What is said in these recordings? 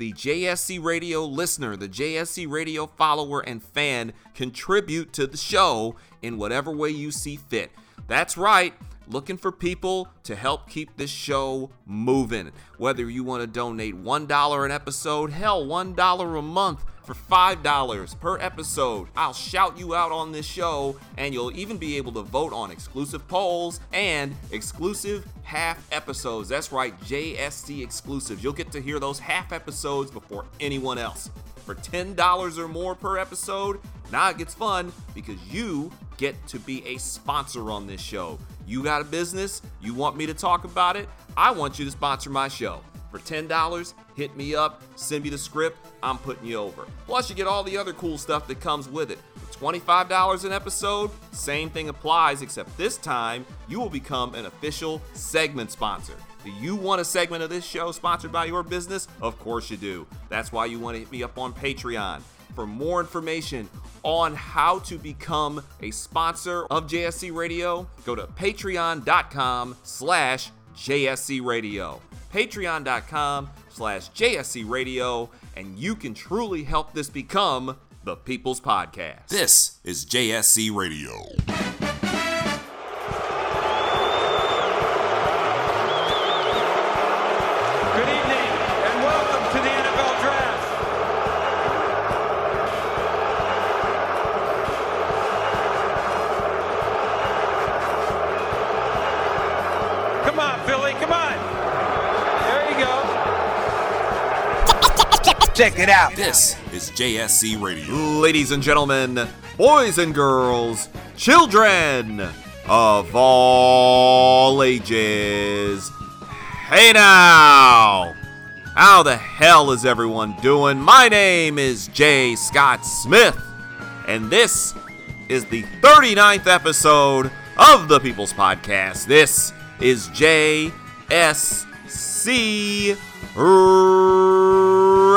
the JSC Radio listener, the JSC Radio follower and fan contribute to the show in whatever way you see fit. That's right, looking for people to help keep this show moving. Whether you want to donate $1 an episode, hell, $1 a month for $5 per episode. I'll shout you out on this show, and you'll even be able to vote on exclusive polls and exclusive half episodes. That's right, JSC exclusives. You'll get to hear those half episodes before anyone else. For $10 or more per episode, now it gets fun because you get to be a sponsor on this show. You got a business, you want me to talk about it, I want you to sponsor my show. For $10, hit me up, send me the script, I'm putting you over. Plus, you get all the other cool stuff that comes with it. For $25 an episode, same thing applies, except this time you will become an official segment sponsor. Do you want a segment of this show sponsored by your business? Of course you do. That's why you want to hit me up on Patreon. For more information on how to become a sponsor of JSC Radio, go to patreon.com slash JSC Radio patreon.com slash JSC Radio, and you can truly help this become the People's Podcast. This is JSC Radio. Check it out. This is JSC Radio. Ladies and gentlemen, boys and girls, children of all ages. Hey now! How the hell is everyone doing? My name is Jay Scott Smith, and this is the 39th episode of the People's Podcast. This is JSC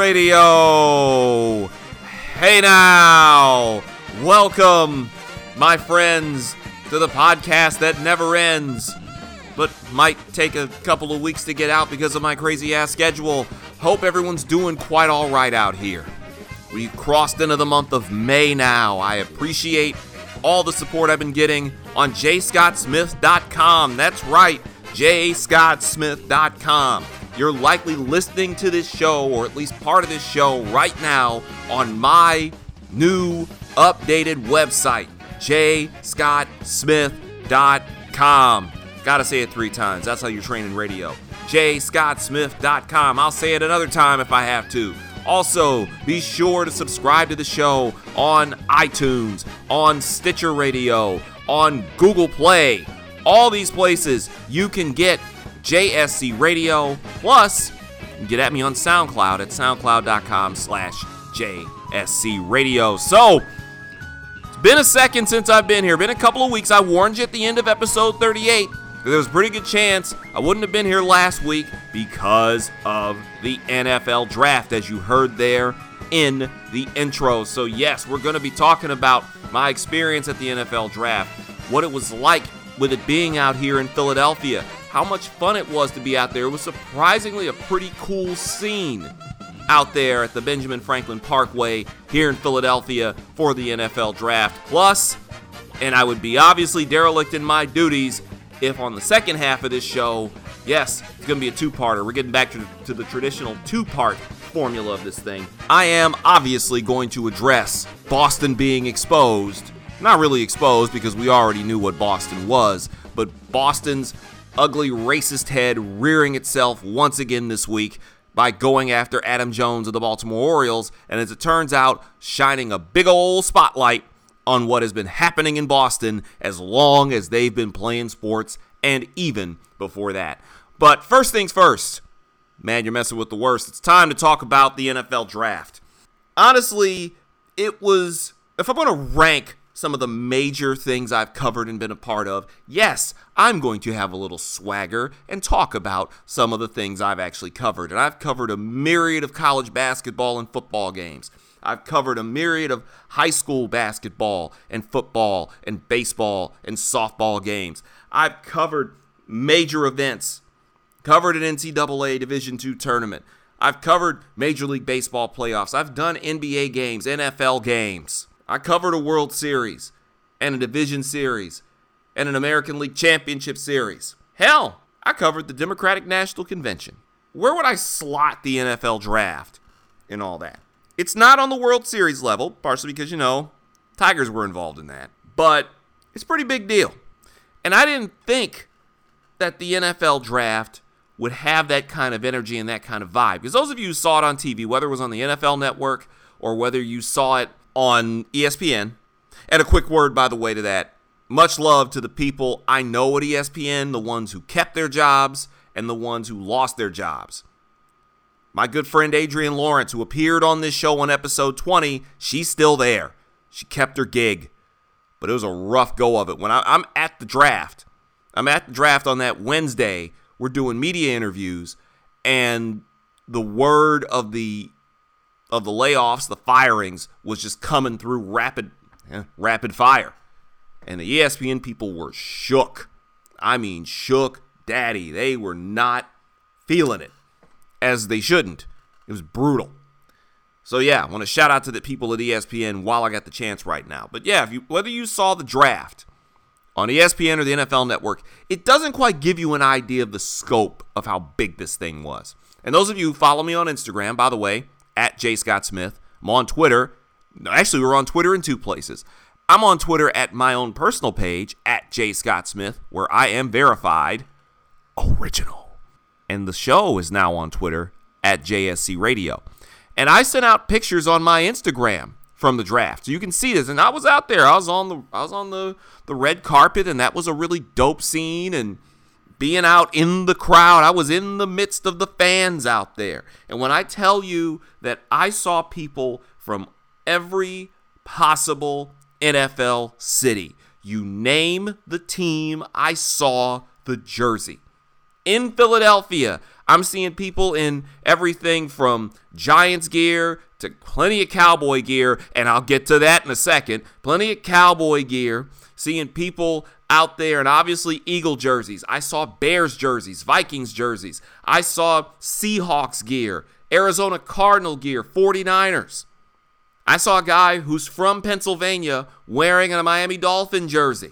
Radio. Hey now! Welcome, my friends, to the podcast that never ends, but might take a couple of weeks to get out because of my crazy ass schedule. Hope everyone's doing quite all right out here. We crossed into the month of May now. I appreciate all the support I've been getting on jscottsmith.com. That's right, jscottsmith.com. You're likely listening to this show, or at least part of this show, right now on my new updated website, jscottsmith.com. Gotta say it three times. That's how you're training radio. jscottsmith.com. I'll say it another time if I have to. Also, be sure to subscribe to the show on iTunes, on Stitcher Radio, on Google Play. All these places you can get JSC Radio. Plus, get at me on SoundCloud at soundcloud.com slash JSC Radio. So, it's been a second since I've been here. Been a couple of weeks. I warned you at the end of episode 38 that there was a pretty good chance I wouldn't have been here last week because of the NFL draft, as you heard there in the intro. So, yes, we're going to be talking about my experience at the NFL draft, what it was like with it being out here in Philadelphia, how much fun it was to be out there. It was surprisingly a pretty cool scene out there at the Benjamin Franklin Parkway here in Philadelphia for the NFL draft. Plus, and I would be obviously derelict in my duties if on the second half of this show, yes, it's going to be a two parter. We're getting back to, to the traditional two part formula of this thing. I am obviously going to address Boston being exposed. Not really exposed because we already knew what Boston was, but Boston's ugly racist head rearing itself once again this week by going after Adam Jones of the Baltimore Orioles, and as it turns out, shining a big old spotlight on what has been happening in Boston as long as they've been playing sports and even before that. But first things first, man, you're messing with the worst. It's time to talk about the NFL draft. Honestly, it was, if I'm going to rank some of the major things I've covered and been a part of, yes, I'm going to have a little swagger and talk about some of the things I've actually covered. And I've covered a myriad of college basketball and football games. I've covered a myriad of high school basketball and football and baseball and softball games. I've covered major events, covered an NCAA Division II tournament. I've covered Major League Baseball playoffs. I've done NBA games, NFL games. I covered a World Series and a Division Series and an American League Championship Series. Hell, I covered the Democratic National Convention. Where would I slot the NFL draft and all that? It's not on the World Series level, partially because, you know, Tigers were involved in that. But it's a pretty big deal. And I didn't think that the NFL draft would have that kind of energy and that kind of vibe. Because those of you who saw it on TV, whether it was on the NFL network or whether you saw it on ESPN, and a quick word, by the way, to that. Much love to the people I know at ESPN, the ones who kept their jobs and the ones who lost their jobs. My good friend Adrienne Lawrence, who appeared on this show on episode 20, she's still there. She kept her gig, but it was a rough go of it. When I, am at the draft, I'm at the draft on that Wednesday. We're doing media interviews, and the word of the of the layoffs, the firings, was just coming through rapid, rapid fire, and the ESPN people were shook. I mean, shook, daddy. They were not feeling it, as they shouldn't. It was brutal. So yeah, I want to shout out to the people at ESPN while I got the chance right now. But yeah, if you whether you saw the draft on ESPN or the NFL network, it doesn't quite give you an idea of the scope of how big this thing was. And those of you who follow me on Instagram, by the way, at J. Scott Smith. I'm on Twitter. Actually, we're on Twitter in two places. I'm on Twitter at my own personal page, at J. Scott Smith, where I am verified original. And the show is now on Twitter at JSC Radio. And I sent out pictures on my Instagram from the draft. So you can see this. And I was out there. I was on the I was on the, the red carpet, and that was a really dope scene. And being out in the crowd. I was in the midst of the fans out there. And when I tell you that I saw people from every possible NFL city, you name the team, I saw the jersey. In Philadelphia, I'm seeing people in everything from Giants gear to plenty of cowboy gear, and I'll get to that in a second. Plenty of cowboy gear, seeing people out there, and obviously Eagle jerseys. I saw Bears jerseys, Vikings jerseys. I saw Seahawks gear, Arizona Cardinal gear, 49ers. I saw a guy who's from Pennsylvania wearing a Miami Dolphin jersey.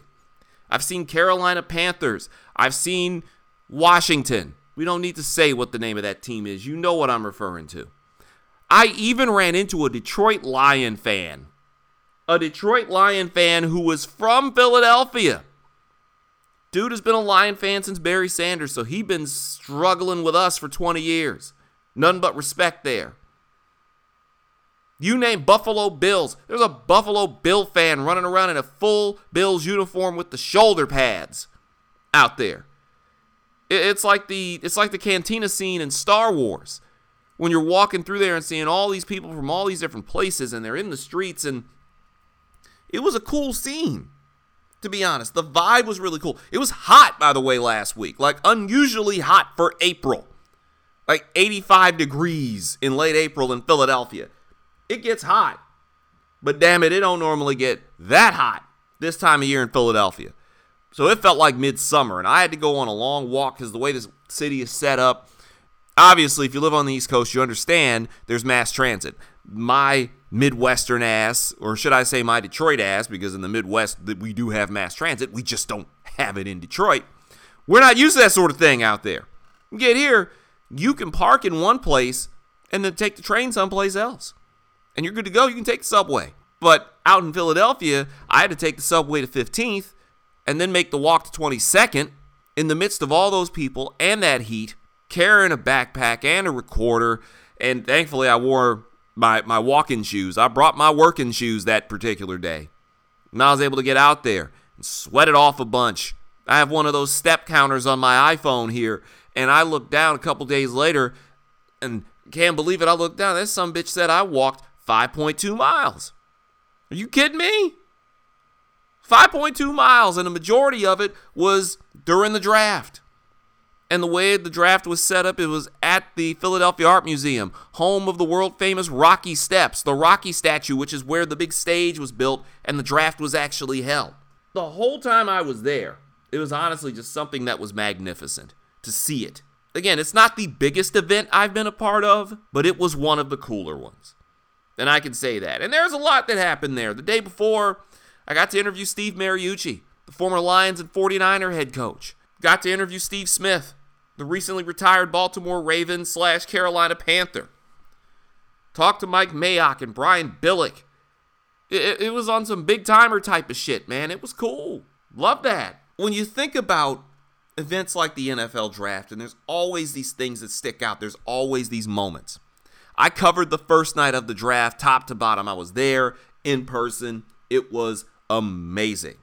I've seen Carolina Panthers. I've seen Washington. We don't need to say what the name of that team is. You know what I'm referring to. I even ran into a Detroit Lion fan. A Detroit Lion fan who was from Philadelphia. Dude has been a Lion fan since Barry Sanders, so he been struggling with us for 20 years. None but respect there. You name Buffalo Bills. There's a Buffalo Bill fan running around in a full Bills uniform with the shoulder pads out there. It's like the it's like the cantina scene in Star Wars. When you're walking through there and seeing all these people from all these different places and they're in the streets and it was a cool scene to be honest. The vibe was really cool. It was hot, by the way, last week. Like unusually hot for April. Like 85 degrees in late April in Philadelphia. It gets hot. But damn it, it don't normally get that hot this time of year in Philadelphia. So it felt like midsummer, and I had to go on a long walk because the way this city is set up. Obviously, if you live on the East Coast, you understand there's mass transit. My Midwestern ass, or should I say my Detroit ass, because in the Midwest we do have mass transit, we just don't have it in Detroit. We're not used to that sort of thing out there. Get here, you can park in one place and then take the train someplace else. And you're good to go. You can take the subway. But out in Philadelphia, I had to take the subway to 15th and then make the walk to 22nd in the midst of all those people and that heat, carrying a backpack and a recorder. And thankfully, I wore my my walking shoes. I brought my working shoes that particular day. And I was able to get out there and sweat it off a bunch. I have one of those step counters on my iPhone here, and I looked down a couple days later and can't believe it. I looked down. That some bitch said I walked 5.2 miles. Are you kidding me? 5.2 miles, and the majority of it was during the draft. And the way the draft was set up, it was at the Philadelphia Art Museum, home of the world famous Rocky Steps, the Rocky statue, which is where the big stage was built and the draft was actually held. The whole time I was there, it was honestly just something that was magnificent to see it. Again, it's not the biggest event I've been a part of, but it was one of the cooler ones. And I can say that. And there's a lot that happened there. The day before, I got to interview Steve Mariucci, the former Lions and 49er head coach. Got to interview Steve Smith, the recently retired Baltimore Ravens slash Carolina Panther. Talked to Mike Mayock and Brian Billick. It, it was on some big timer type of shit, man. It was cool. Love that. When you think about events like the NFL draft, and there's always these things that stick out, there's always these moments. I covered the first night of the draft, top to bottom. I was there in person. It was amazing.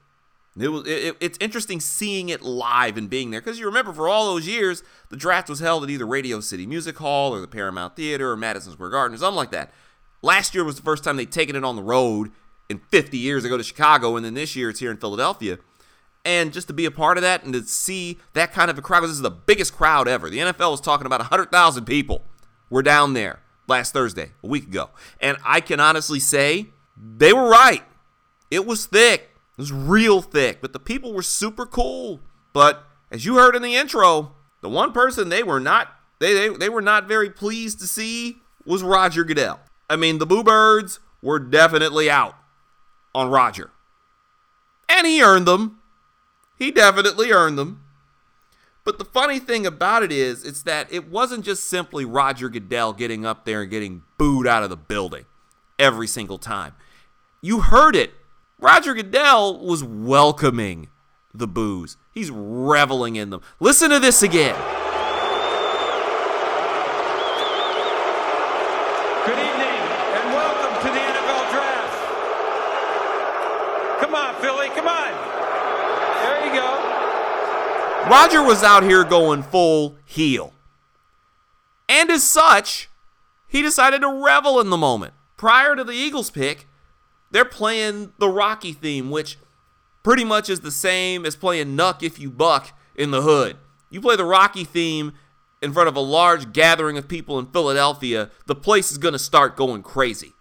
It was it, it's interesting seeing it live and being there because you remember for all those years the draft was held at either Radio City Music Hall or the Paramount Theater or Madison Square Garden or something like that. Last year was the first time they'd taken it on the road in 50 years to go to Chicago, and then this year it's here in Philadelphia. And just to be a part of that and to see that kind of a crowd, this is the biggest crowd ever. The NFL was talking about 100,000 people were down there last Thursday, a week ago. And I can honestly say they were right. It was thick. It was real thick, but the people were super cool. But as you heard in the intro, the one person they were not they, they, they were not very pleased to see was Roger Goodell. I mean, the Boo Birds were definitely out on Roger. And he earned them. He definitely earned them. But the funny thing about it is, it's that it wasn't just simply Roger Goodell getting up there and getting booed out of the building every single time. You heard it. Roger Goodell was welcoming the boos. He's reveling in them. Listen to this again. Good evening and welcome to the NFL Draft. Come on, Philly, come on. There you go. Roger was out here going full heel. And as such, he decided to revel in the moment. Prior to the Eagles pick, they're playing the Rocky theme, which pretty much is the same as playing Knuck If You Buck in the hood. You play the Rocky theme in front of a large gathering of people in Philadelphia, the place is going to start going crazy.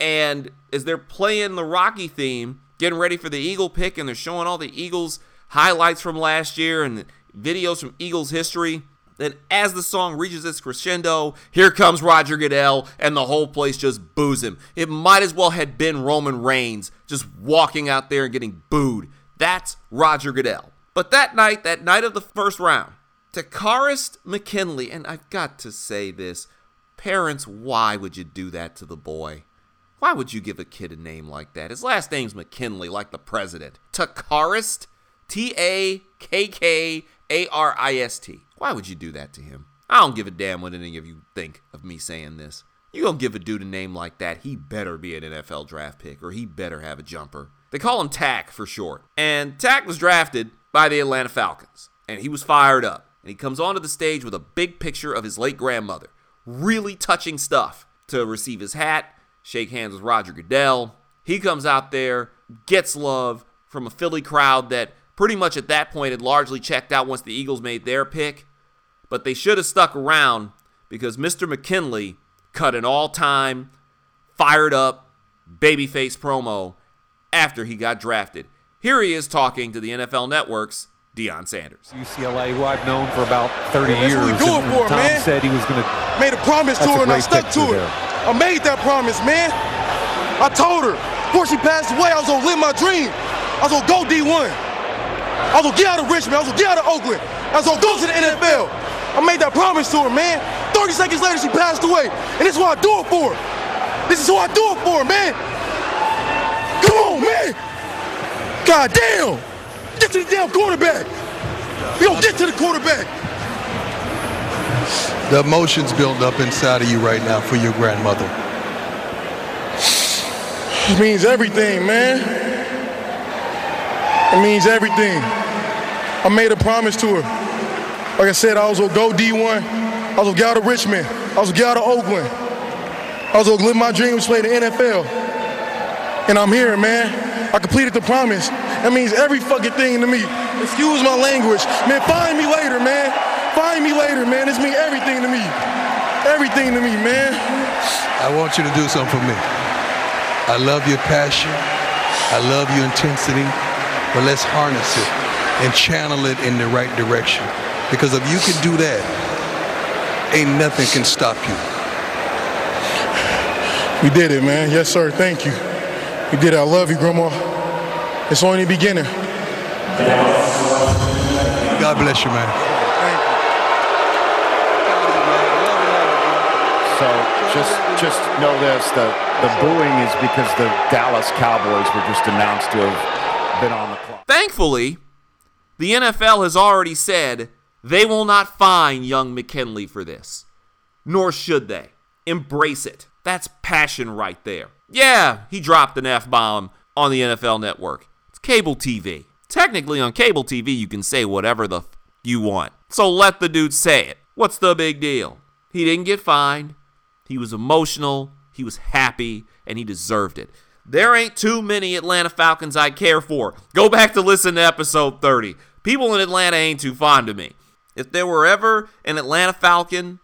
And as they're playing the Rocky theme, getting ready for the Eagle pick, and they're showing all the Eagles highlights from last year and videos from Eagles history, then as the song reaches its crescendo, here comes Roger Goodell, and the whole place just boos him. It might as well have been Roman Reigns just walking out there and getting booed. That's Roger Goodell. But that night, that night of the first round, Takkarist McKinley, and I've got to say this, parents, why would you do that to the boy? Why would you give a kid a name like that? His last name's McKinley, like the president. Takkarist, T A K K A R I S T. Why would you do that to him? I don't give a damn what any of you think of me saying this. You gonna give a dude a name like that, he better be an NFL draft pick or he better have a jumper. They call him Tack for short. And Tack was drafted by the Atlanta Falcons, and he was fired up. And he comes onto the stage with a big picture of his late grandmother. Really touching stuff to receive his hat, shake hands with Roger Goodell. He comes out there, gets love from a Philly crowd that pretty much at that point had largely checked out once the Eagles made their pick. But they should have stuck around because Mr. McKinley cut an all time, fired up, babyface promo after he got drafted. Here he is talking to the NFL Network's Deion Sanders. UCLA, who I've known for about 30 That's years. what we do it and for, Tom man. said he was going to. Made a promise to her and I stuck to it. I made that promise, man. I told her before she passed away, I was gonna live my dream. I was gonna go D1. I was gonna get out of Richmond. I was gonna get out of Oakland. I was gonna go to the NFL. I made that promise to her, man. 30 seconds later, she passed away. And this is what I do it for. This is who I do it for, man. Come on, man. God damn. Get to the damn quarterback. Don't get to the quarterback. The emotions build up inside of you right now for your grandmother. It means everything, man. It means everything. I made a promise to her. Like I said, I was gonna go D1. I was get out of Richmond. I was get out of Oakland. I was gonna live my dream, which play the NFL. And I'm here, man. I completed the promise. That means every fucking thing to me. Excuse my language. Man, find me later, man. Find me later, man. This means everything to me. Everything to me, man. I want you to do something for me. I love your passion. I love your intensity. But let's harness it and channel it in the right direction. Because if you can do that, ain't nothing can stop you. We did it, man. Yes, sir. Thank you. We did it. I love you, Grandma. It's only the beginning. God bless you, man. So just just know this: the the booing is because the Dallas Cowboys were just announced to have been on the clock. Thankfully, the NFL has already said they will not fine young McKinley for this. Nor should they. Embrace it. That's passion right there. Yeah, he dropped an F bomb on the NFL network. It's cable TV. Technically, on cable TV, you can say whatever the f- you want. So let the dude say it. What's the big deal? He didn't get fined. He was emotional, he was happy, and he deserved it. There ain't too many Atlanta Falcons I care for. Go back to listen to episode 30. People in Atlanta ain't too fond of me. If there were ever an Atlanta Falcon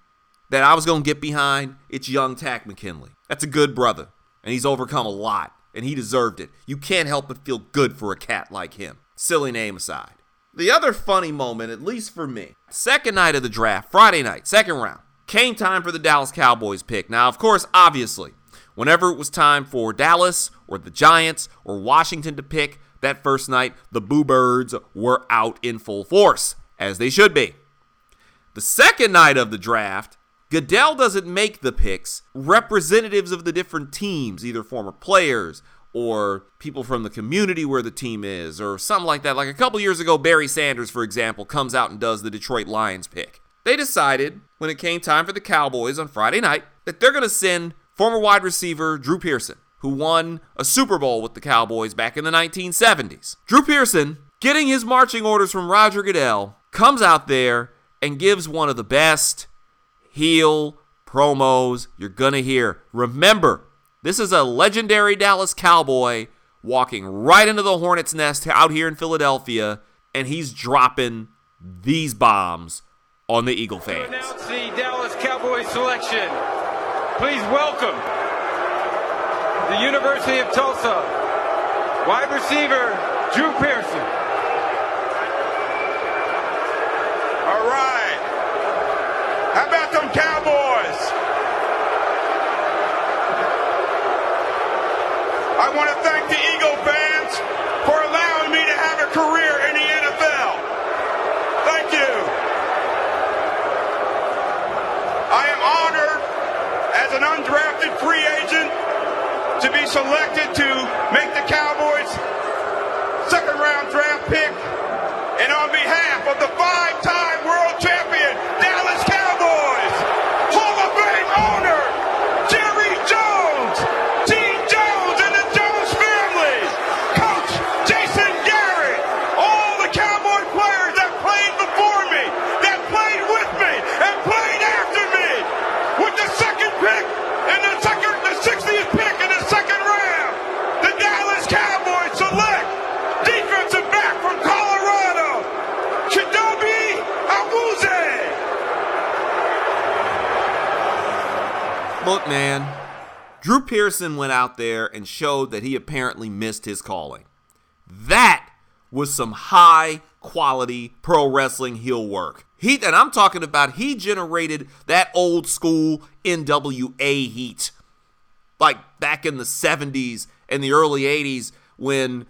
that I was going to get behind, it's young Tack McKinley. That's a good brother, and he's overcome a lot, and he deserved it. You can't help but feel good for a cat like him. Silly name aside. The other funny moment, at least for me, second night of the draft, Friday night, second round, came time for the Dallas Cowboys pick. Now, of course, obviously, whenever it was time for Dallas or the Giants or Washington to pick that first night, the Boo Birds were out in full force, as they should be. The second night of the draft, Goodell doesn't make the picks. Representatives of the different teams, either former players or people from the community where the team is, or something like that. Like a couple years ago, Barry Sanders, for example, comes out and does the Detroit Lions pick. They decided when it came time for the Cowboys on Friday night that they're going to send former wide receiver Drew Pearson, who won a Super Bowl with the Cowboys back in the 1970s. Drew Pearson, getting his marching orders from Roger Goodell, comes out there and gives one of the best heel promos you're going to hear. Remember, this is a legendary Dallas Cowboy walking right into the Hornets' nest out here in Philadelphia, and he's dropping these bombs on the Eagle To fans. announce the Dallas Cowboys selection, please welcome the University of Tulsa wide receiver Drew Pearson. All right. How about them Cowboys? I want to thank the Eagle fans for allowing me to have a career in the NFL. Thank you. I am honored as an undrafted free agent to be selected to make the Cowboys second round draft pick. And on behalf of the five time world champion Dallas Cowboys, Hall of Fame owner Jerry Jones, Gene Jones and the Jones family, Coach Jason Garrett, all the Cowboy players that played before me, that played with me, and played after me, with the second pick and the second, the 60th pick in the second round, the Dallas Cowboys select defensive back from Colorado, Chidobe Awuzie. Look, man, Drew Pearson went out there and showed that he apparently missed his calling. That was some high quality pro wrestling heel work. He and I'm talking about he generated that old school NWA heat. Like back in the 70s and the early 80s when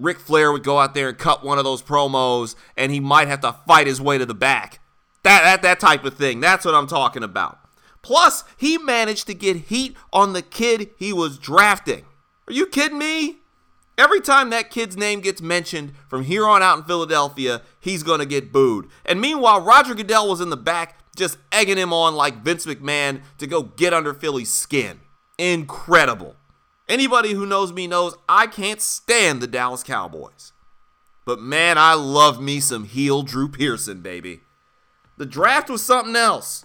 Ric Flair would go out there and cut one of those promos and he might have to fight his way to the back. That, that, that type of thing. That's what I'm talking about. Plus, he managed to get heat on the kid he was drafting. Are you kidding me? Every time that kid's name gets mentioned from here on out in Philadelphia, he's going to get booed. And meanwhile, Roger Goodell was in the back just egging him on like Vince McMahon to go get under Philly's skin. Incredible. Anybody who knows me knows I can't stand the Dallas Cowboys. But man, I love me some heel Drew Pearson, baby. The draft was something else.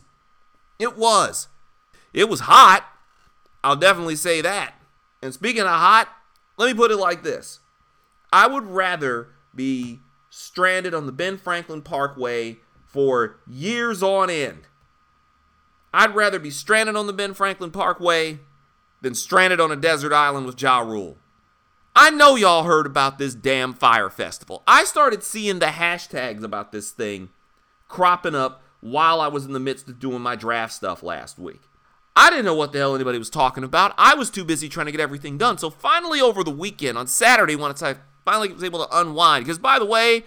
It was. It was hot. I'll definitely say that. And speaking of hot, let me put it like this I would rather be stranded on the Ben Franklin Parkway for years on end. I'd rather be stranded on the Ben Franklin Parkway than stranded on a desert island with Ja Rule. I know y'all heard about this damn Fyre Festival. I started seeing the hashtags about this thing cropping up while I was in the midst of doing my draft stuff last week. I didn't know what the hell anybody was talking about. I was too busy trying to get everything done. So finally, over the weekend, on Saturday, once I finally was able to unwind, because by the way,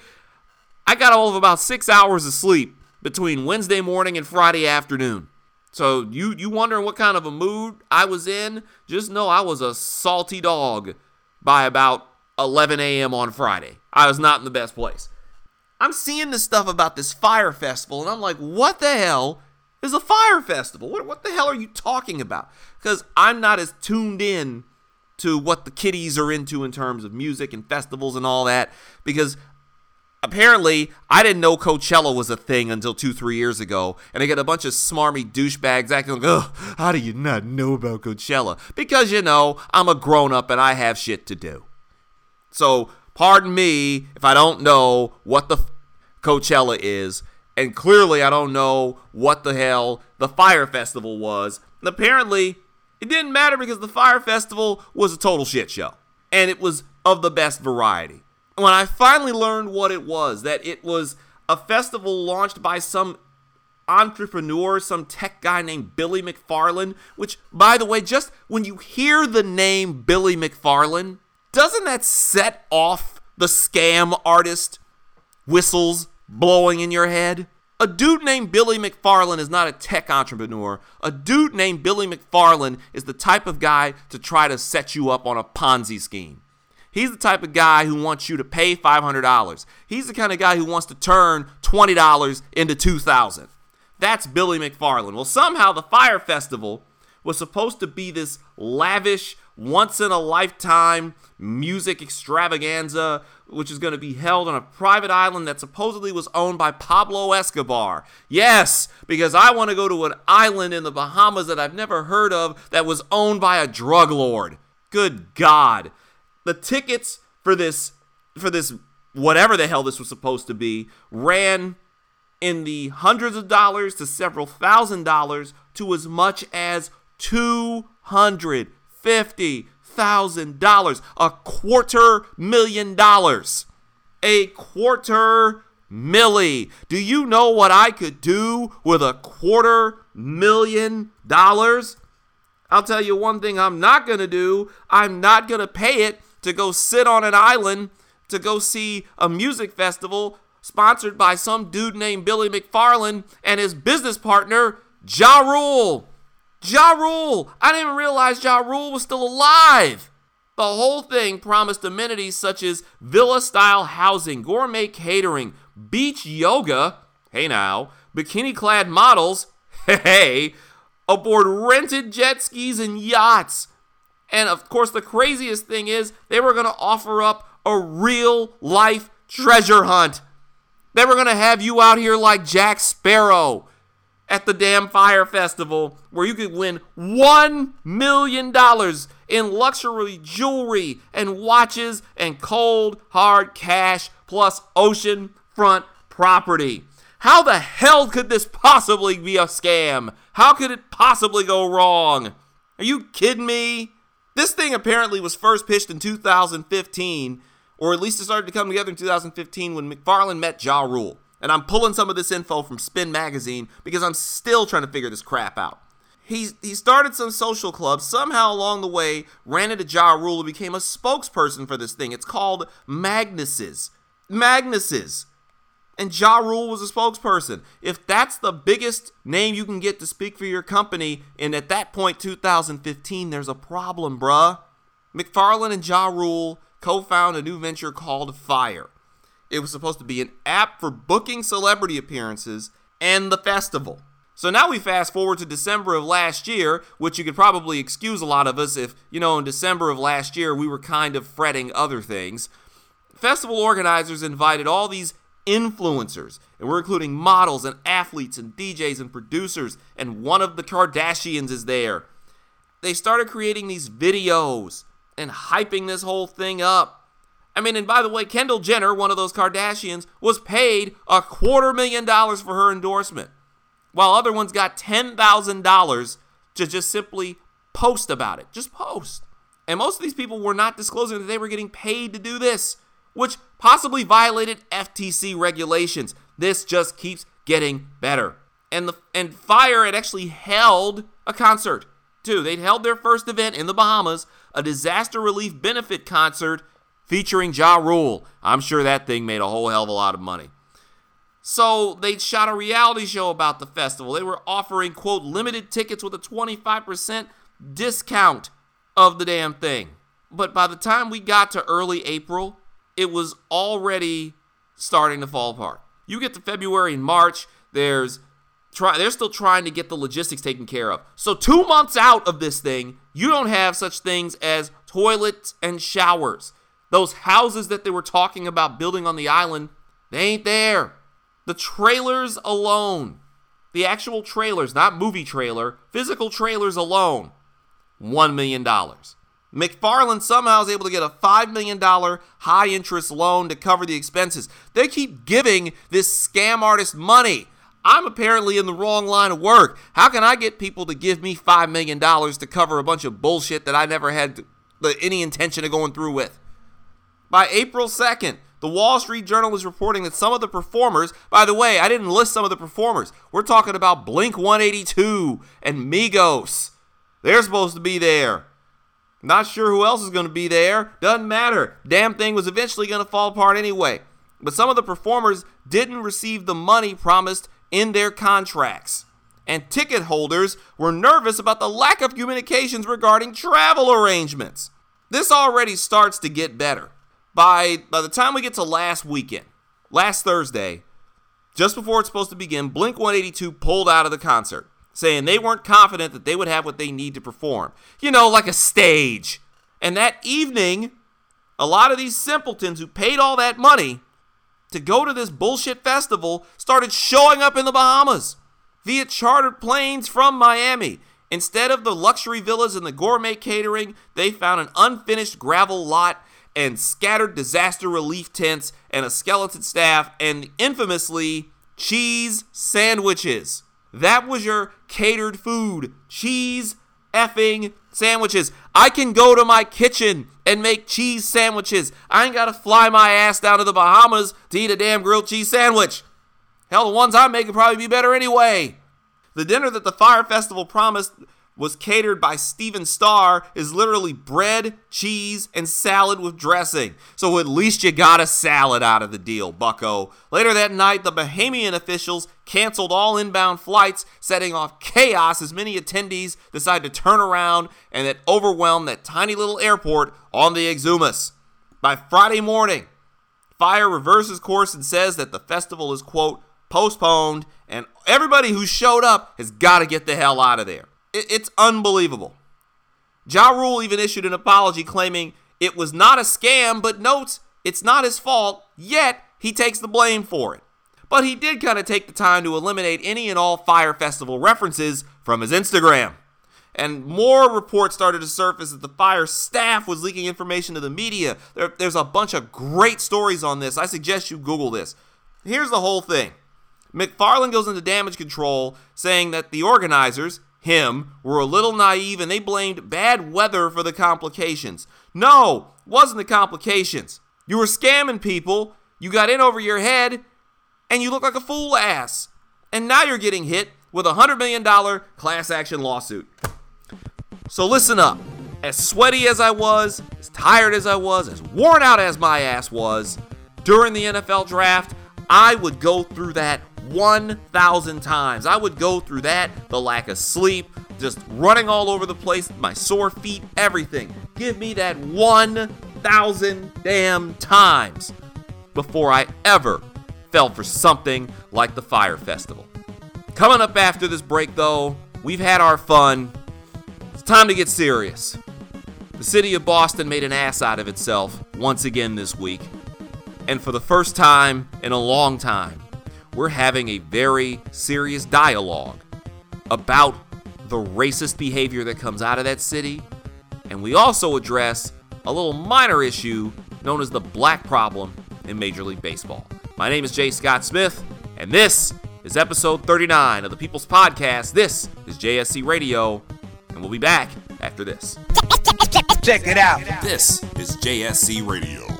I got all of about six hours of sleep between Wednesday morning and Friday afternoon. So you you wondering what kind of a mood I was in? Just know I was a salty dog by about 11 a.m. on Friday. I was not in the best place. I'm seeing this stuff about this Fyre Festival, and I'm like, what the hell is a Fyre Festival? What, what the hell are you talking about? Because I'm not as tuned in to what the kiddies are into in terms of music and festivals and all that. Because apparently I didn't know Coachella was a thing until two, three years ago, and I get a bunch of smarmy douchebags acting like, "Oh, how do you not know about Coachella?" Because you know I'm a grown up and I have shit to do. So pardon me if I don't know what the Coachella is, and clearly I don't know what the hell the Fyre Festival was. And apparently it didn't matter because the Fyre Festival was a total shit show, and it was of the best variety when I finally learned what it was, that it was a festival launched by some entrepreneur, some tech guy named Billy McFarland, which, by the way, just when you hear the name Billy McFarland, doesn't that set off the scam artist whistles blowing in your head? A dude named Billy McFarland is not a tech entrepreneur. A dude named Billy McFarland is the type of guy to try to set you up on a Ponzi scheme. He's the type of guy who wants you to pay $500. He's the kind of guy who wants to turn $20 into 2000. That's Billy McFarland. Well, somehow the Fyre Festival was supposed to be this lavish, once in a lifetime music extravaganza, which is going to be held on a private island that supposedly was owned by Pablo Escobar. Yes, because I want to go to an island in the Bahamas that I've never heard of that was owned by a drug lord. Good God the tickets for this for this whatever the hell this was supposed to be ran in the hundreds of dollars to several thousand dollars to as much as two hundred fifty thousand dollars a quarter million dollars. A quarter milli. Do you know what i could do with a quarter million dollars? I'll tell you one thing i'm not gonna do. I'm not gonna pay it to go sit on an island to go see a music festival sponsored by some dude named Billy McFarland and his business partner, Ja Rule. Ja Rule. I didn't realize Ja Rule was still alive. The whole thing promised amenities such as villa style housing, gourmet catering, beach yoga, hey now, bikini clad models, hey, aboard rented jet skis and yachts, and of course, the craziest thing is they were going to offer up a real life treasure hunt. They were going to have you out here like Jack Sparrow at the damn Fyre Festival where you could win $1 million in luxury jewelry and watches and cold, hard cash plus oceanfront property. How the hell could this possibly be a scam? How could it possibly go wrong? Are you kidding me? This thing apparently was first pitched in 2015, or at least it started to come together in 2015 when McFarland met Ja Rule. And I'm pulling some of this info from Spin Magazine because I'm still trying to figure this crap out. He, he started some social clubs, somehow along the way ran into Ja Rule and became a spokesperson for this thing. It's called Magnises. Magnises and Ja Rule was a spokesperson. If that's the biggest name you can get to speak for your company, and at that point, 2015, there's a problem, bruh. McFarland and Ja Rule co found a new venture called Fyre. It was supposed to be an app for booking celebrity appearances and the festival. So now we fast forward to December of last year, which you could probably excuse a lot of us if, you know, in December of last year we were kind of fretting other things. Festival organizers invited all these influencers. And we're including models and athletes and DJs and producers. And one of the Kardashians is there. They started creating these videos and hyping this whole thing up. I mean, and by the way, Kendall Jenner, one of those Kardashians, was paid a quarter million dollars for her endorsement, while other ones got $10,000 to just simply post about it. Just post. And most of these people were not disclosing that they were getting paid to do this, which possibly violated FTC regulations. This just keeps getting better. And the and Fyre had actually held a concert too. They'd held their first event in the Bahamas, a disaster relief benefit concert featuring Ja Rule. I'm sure that thing made a whole hell of a lot of money. So they shot a reality show about the festival. They were offering, quote, limited tickets with a 25% discount of the damn thing. But by the time we got to early April, it was already starting to fall apart. You get to February and March, there's try they're still trying to get the logistics taken care of. So 2 months out of this thing, you don't have such things as toilets and showers. Those houses that they were talking about building on the island, they ain't there. The trailers alone, the actual trailers, not movie trailer, physical trailers alone, $1 million. McFarland somehow is able to get a $5 million high interest loan to cover the expenses. They keep giving this scam artist money. I'm apparently in the wrong line of work. How can I get people to give me $5 million to cover a bunch of bullshit that I never had any intention of going through with? By April 2nd, the Wall Street Journal is reporting that some of the performers, by the way, I didn't list some of the performers. We're talking about Blink 182 and Migos. They're supposed to be there. Not sure who else is going to be there. Doesn't matter. Damn thing was eventually going to fall apart anyway. But some of the performers didn't receive the money promised in their contracts. And ticket holders were nervous about the lack of communications regarding travel arrangements. This already starts to get better. By, by the time we get to last weekend, last Thursday, just before it's supposed to begin, Blink 182 pulled out of the concert saying they weren't confident that they would have what they need to perform. You know, like a stage. And that evening, a lot of these simpletons who paid all that money to go to this bullshit festival started showing up in the Bahamas via chartered planes from Miami. Instead of the luxury villas and the gourmet catering, they found an unfinished gravel lot and scattered disaster relief tents and a skeleton staff and infamously cheese sandwiches. That was your catered food. Cheese effing sandwiches. I can go to my kitchen and make cheese sandwiches. I ain't got to fly my ass down to the Bahamas to eat a damn grilled cheese sandwich. Hell, the ones I make would probably be better anyway. The dinner that the Fyre Festival promised was catered by Stephen Starr is literally bread, cheese, and salad with dressing. So at least you got a salad out of the deal, bucko. Later that night, the Bahamian officials canceled all inbound flights, setting off chaos as many attendees decided to turn around and that overwhelmed that tiny little airport on the Exumas. By Friday morning, Fyre reverses course and says that the festival is, quote, postponed, and everybody who showed up has got to get the hell out of there. It's unbelievable. Ja Rule even issued an apology claiming it was not a scam, but notes it's not his fault, yet he takes the blame for it. But he did kind of take the time to eliminate any and all Fyre Festival references from his Instagram. And more reports started to surface that the Fyre staff was leaking information to the media. There, there's a bunch of great stories on this. I suggest you Google this. Here's the whole thing McFarland goes into damage control saying that the organizers, him were a little naive and they blamed bad weather for the complications. No, wasn't the complications. You were scamming people, you got in over your head, and you look like a fool ass. And now you're getting hit with a $100 million class action lawsuit. So listen up. As sweaty as I was, as tired as I was, as worn out as my ass was, during the NFL draft, I would go through that 1,000 times. I would go through that, the lack of sleep, just running all over the place, my sore feet, everything. Give me that 1,000 damn times before I ever fell for something like the Fyre Festival. Coming up after this break, though, we've had our fun. It's time to get serious. The city of Boston made an ass out of itself once again this week. And for the first time in a long time, we're having a very serious dialogue about the racist behavior that comes out of that city. And we also address a little minor issue known as the black problem in Major League Baseball. My name is Jay Scott Smith, and this is episode 39 of the People's Podcast. This is JSC Radio, and we'll be back after this. Check it out. This is JSC Radio.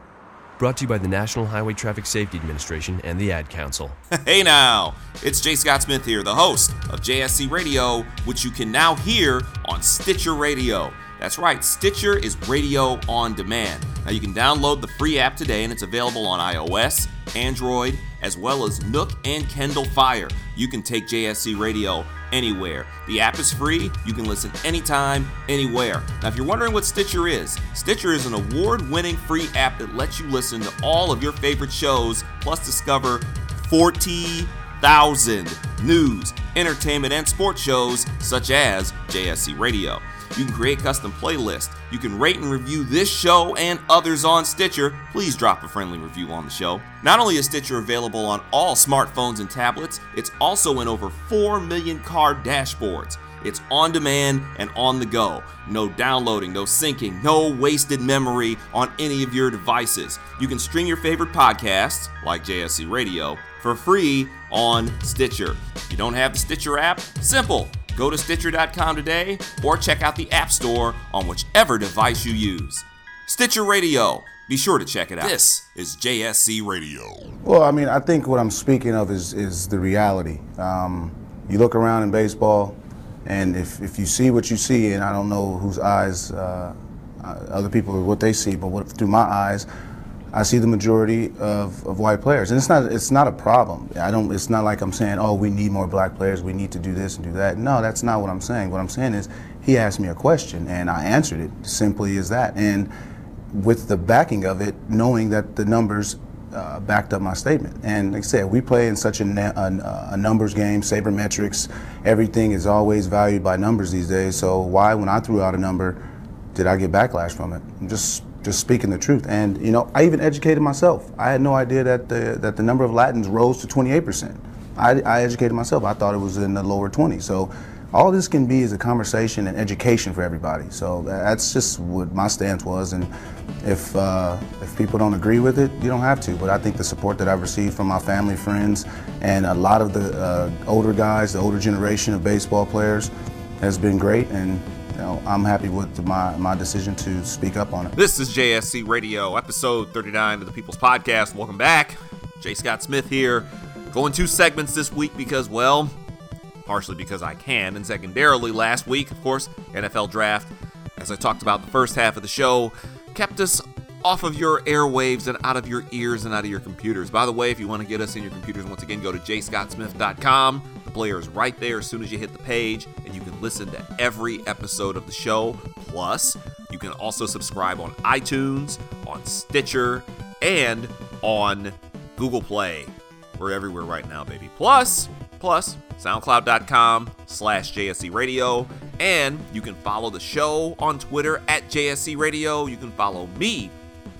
Brought to you by the National Highway Traffic Safety Administration and the Ad Council. Hey now, it's Jay Scott Smith here, the host of JSC Radio, which you can now hear on Stitcher Radio. That's right, Stitcher is radio on demand. Now you can download the free app today and it's available on iOS, Android, as well as Nook and Kindle Fire. You can take JSC Radio anywhere. The app is free. You can listen anytime, anywhere. Now, if you're wondering what Stitcher is, Stitcher is an award winning free app that lets you listen to all of your favorite shows, plus discover 40,000 news, entertainment, and sports shows such as JSC Radio. You can create custom playlists. You can rate and review this show and others on Stitcher. Please drop a friendly review on the show. Not only is Stitcher available on all smartphones and tablets, it's also in over 4 million car dashboards. It's on demand and on the go. No downloading, no syncing, no wasted memory on any of your devices. You can stream your favorite podcasts, like JSC Radio, for free on Stitcher. If you don't have the Stitcher app, simple. Go to Stitcher.com today or check out the App Store on whichever device you use. Stitcher Radio. Be sure to check it out. This is JSC Radio. Well, I mean, I think what I'm speaking of is, is the reality. Um, you look around in baseball, and if, if you see what you see, and I don't know whose eyes uh, uh, other people what they see, but what, through my eyes, I see the majority of, of white players, and it's not it's not a problem. I don't. It's not like I'm saying, oh, we need more black players. We need to do this and do that. No, that's not what I'm saying. What I'm saying is, he asked me a question, and I answered it simply as that, and with the backing of it, knowing that the numbers uh, backed up my statement. And like I said, we play in such a, a, a numbers game, sabermetrics. Everything is always valued by numbers these days. So why, when I threw out a number, did I get backlash from it? I'm just just speaking the truth. And you know, I even educated myself. I had no idea that the that the number of Latins rose to 28 percent. I, educated myself. I thought it was in the lower 20s. So all this can be is a conversation and education for everybody. So that's just what my stance was. And if uh, if people don't agree with it, you don't have to. But I think the support that I've received from my family, friends, and a lot of the uh, older guys, the older generation of baseball players, has been great. And know, I'm happy with my, my decision to speak up on it. This is JSC Radio, episode 39 of the People's Podcast. Welcome back. J. Scott Smith here. Going two segments this week because, well, partially because I can, and secondarily, last week, of course, NFL Draft, as I talked about the first half of the show, kept us off of your airwaves and out of your ears and out of your computers. By the way, if you want to get us in your computers, once again, go to jscottsmith.com. Player is right there as soon as you hit the page, and you can listen to every episode of the show. Plus, you can also subscribe on iTunes, on Stitcher, and on Google Play. We're everywhere right now, baby. Plus, plus, soundcloud.com slash JSC Radio. And you can follow the show on Twitter at JSC Radio. You can follow me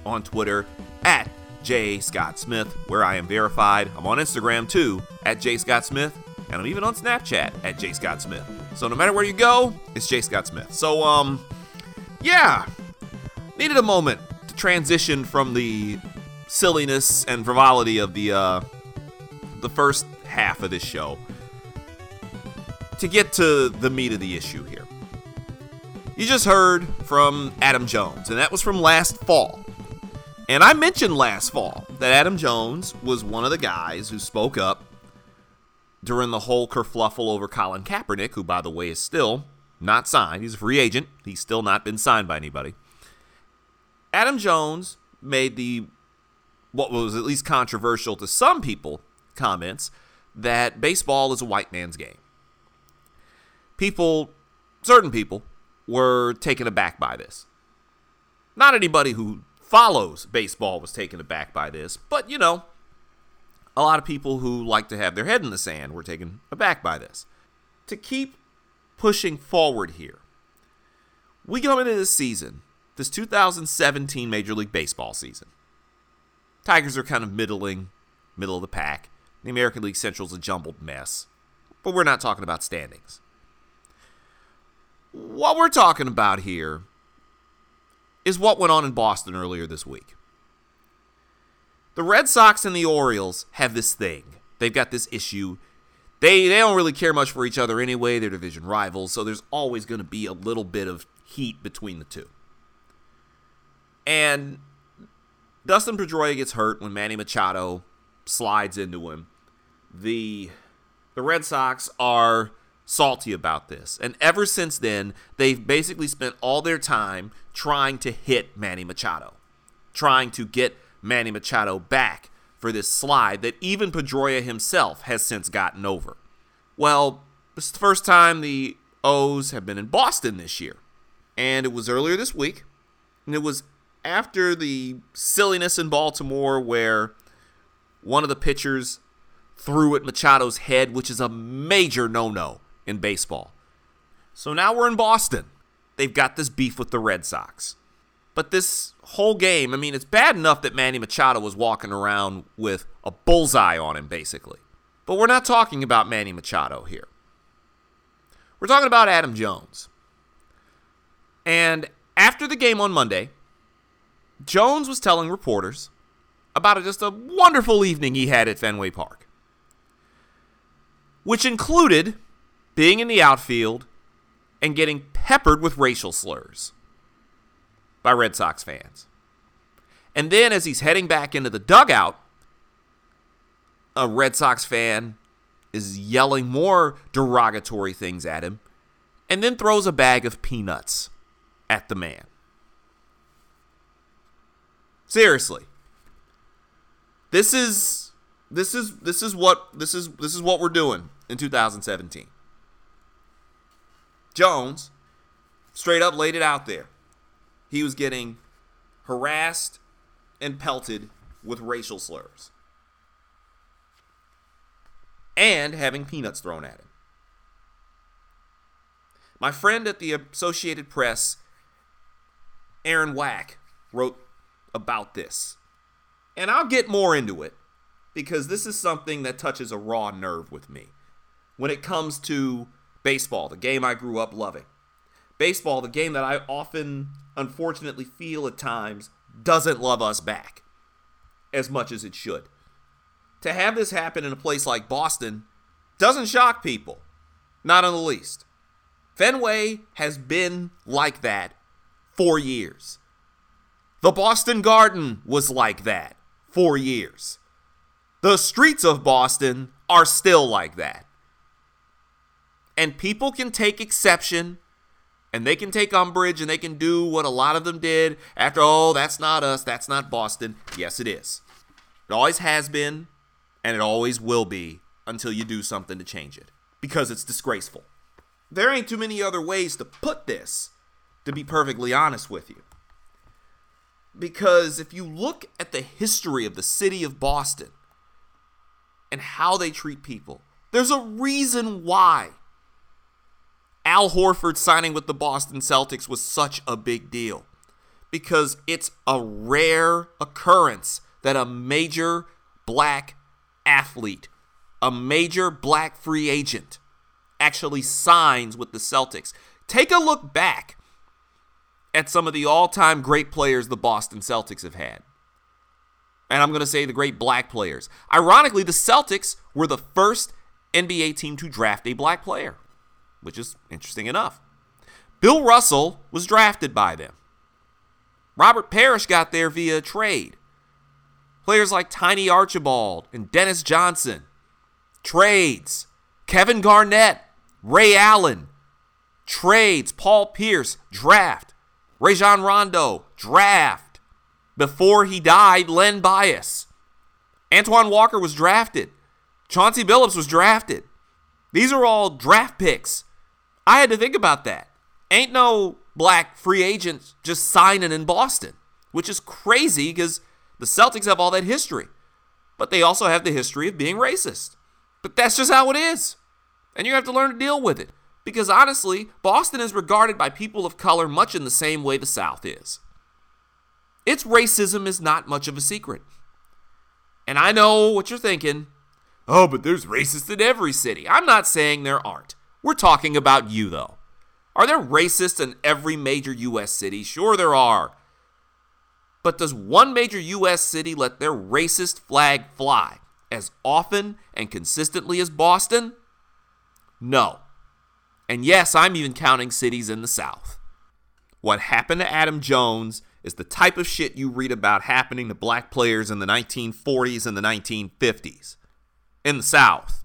on Twitter at J Scott Smith, where I am verified. I'm on Instagram too, at J Scott Smith, and I'm even on Snapchat at J Scott Smith. So no matter where you go, it's J Scott Smith. So um, yeah, needed a moment to transition from the silliness and frivolity of the uh, the first half of this show to get to the meat of the issue here. You just heard from Adam Jones, and that was from last fall. And I mentioned last fall that Adam Jones was one of the guys who spoke up during the whole kerfluffle over Colin Kaepernick, who, by the way, is still not signed. He's a free agent. He's still not been signed by anybody. Adam Jones made the what was at least controversial to some people comments that baseball is a white man's game. People, certain people, were taken aback by this. Not anybody who follows baseball was taken aback by this, but you know, a lot of people who like to have their head in the sand were taken aback by this. To keep pushing forward here, we go into this season, this 2017 Major League Baseball season. Tigers are kind of middling, middle of the pack. The American League Central's a jumbled mess. But we're not talking about standings. What we're talking about here is what went on in Boston earlier this week. The Red Sox and the Orioles have this thing. They've got this issue. They they don't really care much for each other anyway. They're division rivals, so there's always going to be a little bit of heat between the two. And Dustin Pedroia gets hurt when Manny Machado slides into him. The the Red Sox are salty about this. And ever since then, they've basically spent all their time trying to hit Manny Machado, trying to get Manny Machado back for this slide that even Pedroia himself has since gotten over. Well, this is the first time the O's have been in Boston this year. And it was earlier this week. And it was after the silliness in Baltimore where one of the pitchers threw at Machado's head, which is a major no no in baseball. So now we're in Boston. They've got this beef with the Red Sox. But this whole game, I mean, it's bad enough that Manny Machado was walking around with a bullseye on him, basically. But we're not talking about Manny Machado here. We're talking about Adam Jones. And after the game on Monday, Jones was telling reporters about a, just a wonderful evening he had at Fenway Park, which included being in the outfield and getting peppered with racial slurs by Red Sox fans. And then as he's heading back into the dugout, a Red Sox fan is yelling more derogatory things at him and then throws a bag of peanuts at the man. Seriously. This is this is this is what this is this is what we're doing in 2017. Jones straight up laid it out there. He was getting harassed and pelted with racial slurs. And having peanuts thrown at him. My friend at the Associated Press, Aaron Wack, wrote about this. And I'll get more into it because this is something that touches a raw nerve with me when it comes to baseball, the game I grew up loving. Baseball, the game that I often, unfortunately, feel at times doesn't love us back as much as it should. To have this happen in a place like Boston doesn't shock people, not in the least. Fenway has been like that for years. The Boston Garden was like that for years. The streets of Boston are still like that. And people can take exception and they can take umbrage and they can do what a lot of them did after, oh, that's not us, that's not Boston. Yes, it is. It always has been, and it always will be until you do something to change it because it's disgraceful. There ain't too many other ways to put this, to be perfectly honest with you. Because if you look at the history of the city of Boston and how they treat people, there's a reason why Al Horford signing with the Boston Celtics was such a big deal. Because it's a rare occurrence that a major black athlete, a major black free agent, actually signs with the Celtics. Take a look back at some of the all time great players the Boston Celtics have had. And I'm going to say the great black players. Ironically, the Celtics were the first NBA team to draft a black player, which is interesting enough. Bill Russell was drafted by them. Robert Parish got there via trade. Players like Tiny Archibald and Dennis Johnson. Trades. Kevin Garnett, Ray Allen. Trades. Paul Pierce, draft. Rajon Rondo, draft. Before he died, Len Bias. Antoine Walker was drafted. Chauncey Billups was drafted. These are all draft picks. I had to think about that. Ain't no black free agents just signing in Boston, which is crazy because the Celtics have all that history. But they also have the history of being racist. But that's just how it is. And you have to learn to deal with it. Because honestly, Boston is regarded by people of color much in the same way the South is. Its racism is not much of a secret. And I know what you're thinking. Oh, but there's racists in every city. I'm not saying there aren't. We're talking about you, though. Are there racists in every major U.S. city? Sure, there are. But does one major U.S. city let their racist flag fly as often and consistently as Boston? No. And yes, I'm even counting cities in the South. What happened to Adam Jones is the type of shit you read about happening to black players in the 1940s and the 1950s in the South.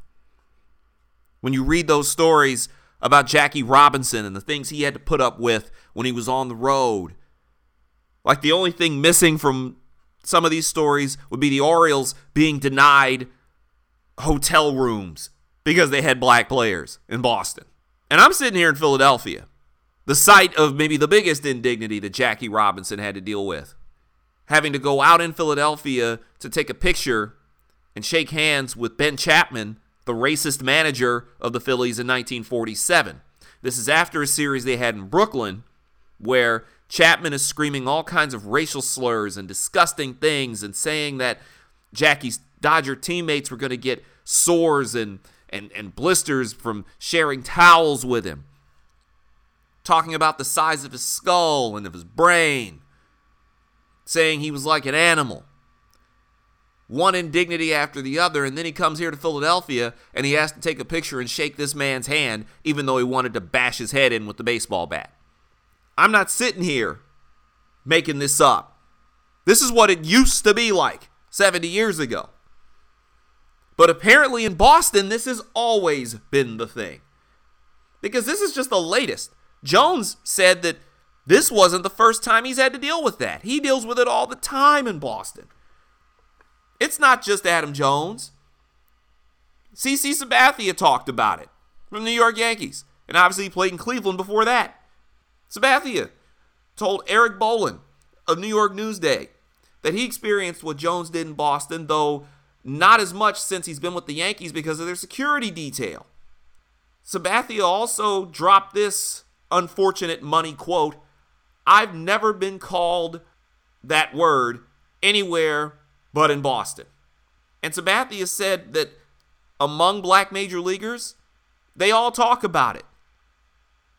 When you read those stories about Jackie Robinson and the things he had to put up with when he was on the road, like the only thing missing from some of these stories would be the Orioles being denied hotel rooms because they had black players in Boston. And I'm sitting here in Philadelphia, the site of maybe the biggest indignity that Jackie Robinson had to deal with. Having to go out in Philadelphia to take a picture and shake hands with Ben Chapman, the racist manager of the Phillies in 1947. This is after a series they had in Brooklyn where Chapman is screaming all kinds of racial slurs and disgusting things and saying that Jackie's Dodger teammates were going to get sores and, and, and blisters from sharing towels with him. Talking about the size of his skull and of his brain. Saying he was like an animal one indignity after the other, and then he comes here to Philadelphia and he has to take a picture and shake this man's hand, even though he wanted to bash his head in with the baseball bat. I'm not sitting here making this up. This is what it used to be like 70 years ago. But apparently in Boston, this has always been the thing. Because this is just the latest. Jones said that this wasn't the first time he's had to deal with that. He deals with it all the time in Boston. It's not just Adam Jones. CC Sabathia talked about it from New York Yankees. And obviously he played in Cleveland before that. Sabathia told Erik Boland of New York Newsday that he experienced what Jones did in Boston, though not as much since he's been with the Yankees because of their security detail. Sabathia also dropped this unfortunate money quote I've never been called that word anywhere but in Boston. And Sabathia said that among black major leaguers, they all talk about it.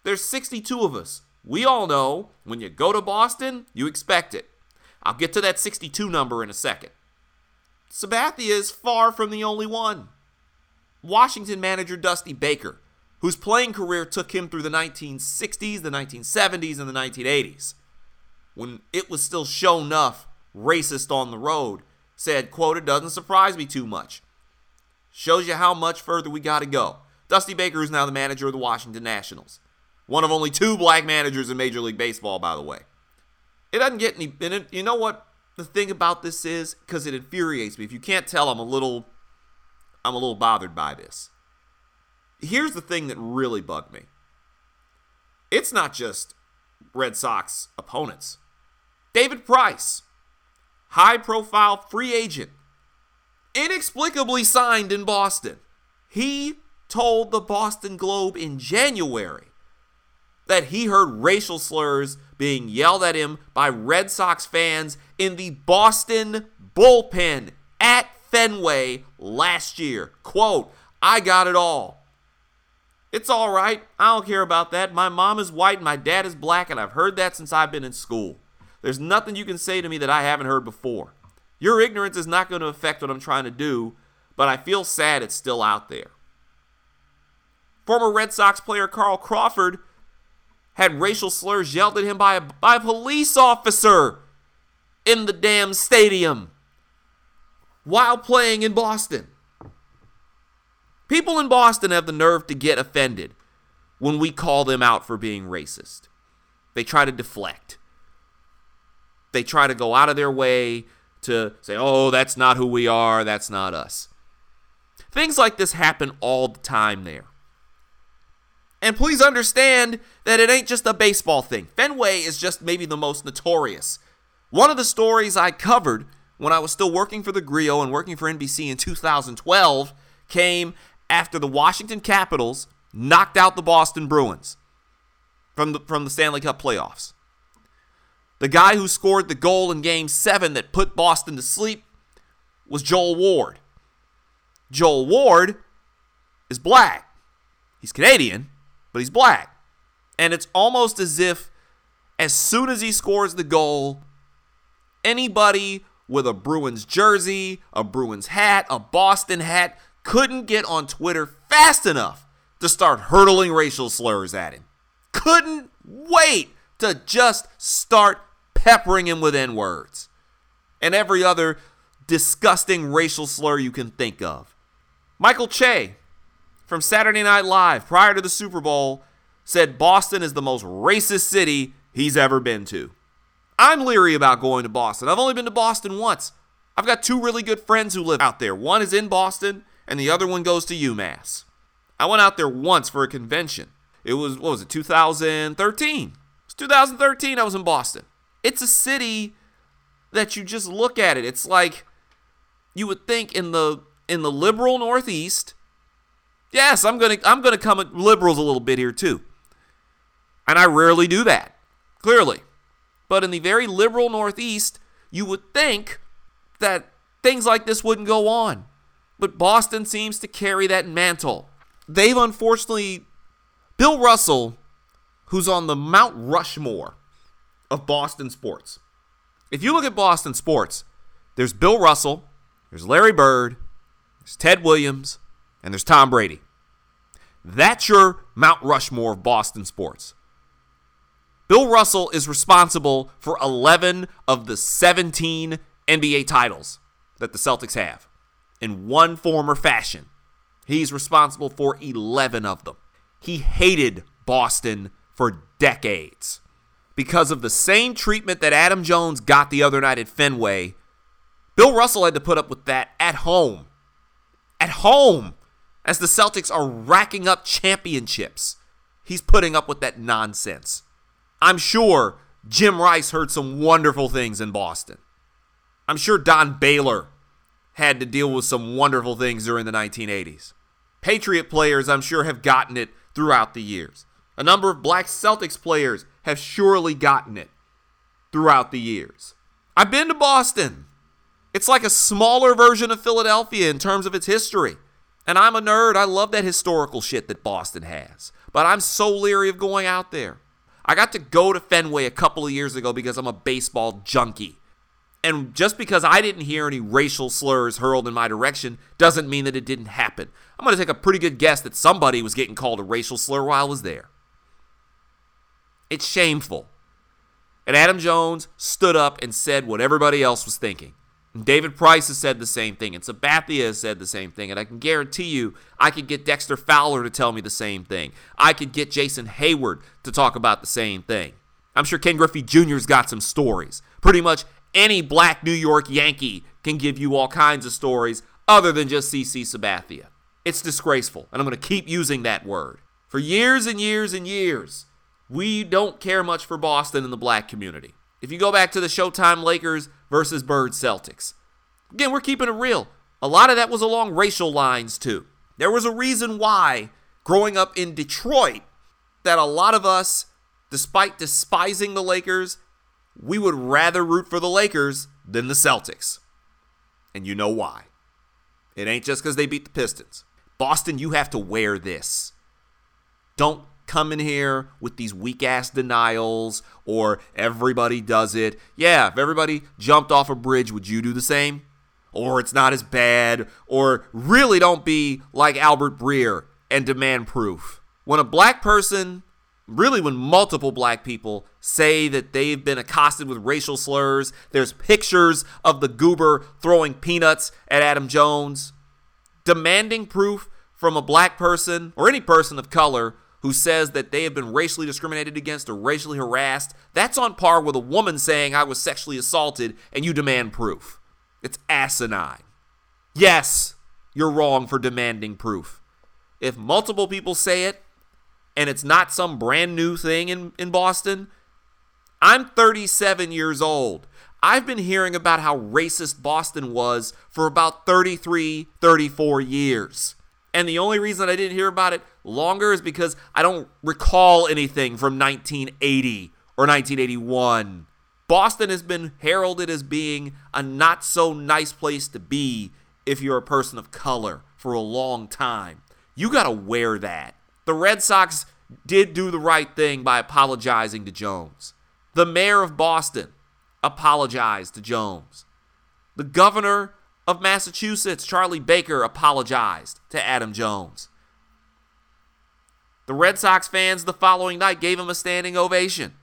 There's 62 of us. We all know when you go to Boston, you expect it. I'll get to that 62 number in a second. Sabathia is far from the only one. Washington manager Dusty Baker, whose playing career took him through the 1960s, the 1970s, and the 1980s, when it was still show enough racist on the road, said, quote, it doesn't surprise me too much. Shows you how much further we got to go. Dusty Baker is now the manager of the Washington Nationals. One of only two black managers in Major League Baseball, by the way. It doesn't get any. It, you know what the thing about this is? Because it infuriates me. If you can't tell, I'm a little, I'm a little bothered by this. Here's the thing that really bugged me. It's not just Red Sox opponents. David Price, high profile free agent, inexplicably signed in Boston. He told the Boston Globe in January that he heard racial slurs being yelled at him by Red Sox fans in the Boston bullpen at Fenway last year. Quote, I got it all. It's all right. I don't care about that. My mom is white and my dad is black, and I've heard that since I've been in school. There's nothing you can say to me that I haven't heard before. Your ignorance is not going to affect what I'm trying to do, but I feel sad it's still out there. Former Red Sox player Carl Crawford had racial slurs yelled at him by a, by a police officer in the damn stadium while playing in Boston. People in Boston have the nerve to get offended when we call them out for being racist. They try to deflect. They try to go out of their way to say, oh, that's not who we are, that's not us. Things like this happen all the time there. And please understand that it ain't just a baseball thing. Fenway is just maybe the most notorious. One of the stories I covered when I was still working for the Grio and working for NBC in 2012 came after the Washington Capitals knocked out the Boston Bruins from the from the Stanley Cup playoffs. The guy who scored the goal in game 7 that put Boston to sleep was Joel Ward. Joel Ward is black. He's Canadian, but he's black. And it's almost as if as soon as he scores the goal, anybody with a Bruins jersey, a Bruins hat, a Boston hat couldn't get on Twitter fast enough to start hurtling racial slurs at him. Couldn't wait to just start peppering him with N words and every other disgusting racial slur you can think of. Michael Che from Saturday Night Live prior to the Super Bowl said Boston is the most racist city he's ever been to. I'm leery about going to Boston. I've only been to Boston once. I've got two really good friends who live out there. One is in Boston, and the other one goes to UMass. I went out there once for a convention. It was, what was it, 2013? It was 2013 I was in Boston. It's a city that you just look at it. It's like you would think in the in the liberal Northeast. Yes, I'm gonna I'm gonna come at liberals a little bit here too. And I rarely do that, clearly. But in the very liberal Northeast, you would think that things like this wouldn't go on. But Boston seems to carry that mantle. They've unfortunately, Bill Russell, who's on the Mount Rushmore of Boston sports. If you look at Boston sports, there's Bill Russell, there's Larry Bird, there's Ted Williams, and there's Tom Brady. That's your Mount Rushmore of Boston sports. Bill Russell is responsible for 11 of the 17 NBA titles that the Celtics have in one form or fashion. He's responsible for 11 of them. He hated Boston for decades because of the same treatment that Adam Jones got the other night at Fenway. Bill Russell had to put up with that at home. At home, as the Celtics are racking up championships, he's putting up with that nonsense. I'm sure Jim Rice heard some wonderful things in Boston. I'm sure Don Baylor had to deal with some wonderful things during the 1980s. Patriot players, I'm sure, have gotten it throughout the years. A number of black Celtics players have surely gotten it throughout the years. I've been to Boston. It's like a smaller version of Philadelphia in terms of its history. And I'm a nerd. I love that historical shit that Boston has. But I'm so leery of going out there. I got to go to Fenway a couple of years ago because I'm a baseball junkie. And just because I didn't hear any racial slurs hurled in my direction doesn't mean that it didn't happen. I'm going to take a pretty good guess that somebody was getting called a racial slur while I was there. It's shameful. And Adam Jones stood up and said what everybody else was thinking. And David Price has said the same thing, and Sabathia has said the same thing, and I can guarantee you I could get Dexter Fowler to tell me the same thing. I could get Jason Heyward to talk about the same thing. I'm sure Ken Griffey Jr.'s got some stories. Pretty much any black New York Yankee can give you all kinds of stories other than just CC Sabathia. It's disgraceful, and I'm going to keep using that word. For years and years and years, we don't care much for Boston in the black community. If you go back to the Showtime Lakers versus Bird Celtics, again, we're keeping it real. A lot of that was along racial lines, too. There was a reason why, growing up in Detroit, that a lot of us, despite despising the Lakers, we would rather root for the Lakers than the Celtics. And you know why. It ain't just because they beat the Pistons. Boston, you have to wear this. Don't come in here with these weak ass denials or everybody does it. Yeah, if everybody jumped off a bridge, would you do the same? Or it's not as bad, or really don't be like Albert Breer and demand proof. When a black person really when multiple black people say that they've been accosted with racial slurs. There's pictures of the goober throwing peanuts at Adam Jones. Demanding proof from a black person or any person of color who says that they have been racially discriminated against or racially harassed, that's on par with a woman saying I was sexually assaulted and you demand proof. It's asinine. Yes, you're wrong for demanding proof. If multiple people say it, and it's not some brand new thing in, in Boston. I'm 37 years old. I've been hearing about how racist Boston was for about 33, 34 years. And the only reason I didn't hear about it longer is because I don't recall anything from 1980 or 1981. Boston has been heralded as being a not so nice place to be if you're a person of color for a long time. You got to wear that. The Red Sox did do the right thing by apologizing to Jones. The mayor of Boston apologized to Jones. The governor of Massachusetts, Charlie Baker, apologized to Adam Jones. The Red Sox fans the following night gave him a standing ovation.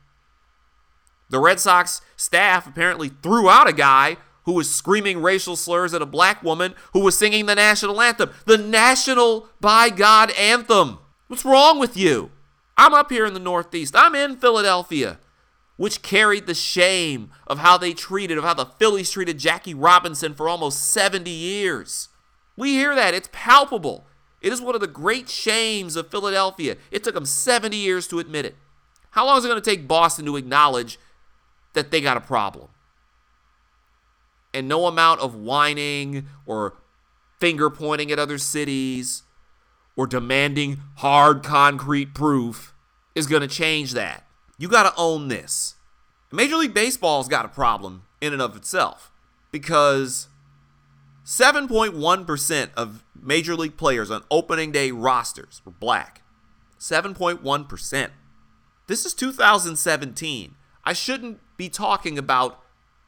The Red Sox staff apparently threw out a guy who was screaming racial slurs at a black woman who was singing the national anthem. The national, by God, anthem. What's wrong with you? I'm up here in the Northeast. I'm in Philadelphia, which carried the shame of how they treated, of how the Phillies treated Jackie Robinson for almost 70 years. We hear that. It's palpable. It is one of the great shames of Philadelphia. It took them 70 years to admit it. How long is it going to take Boston to acknowledge that they got a problem? And no amount of whining or finger pointing at other cities or demanding hard concrete proof is going to change that. You got to own this. Major League Baseball's got a problem in and of itself because 7.1% of Major League players on opening day rosters were black. 7.1%. This is 2017. I shouldn't be talking about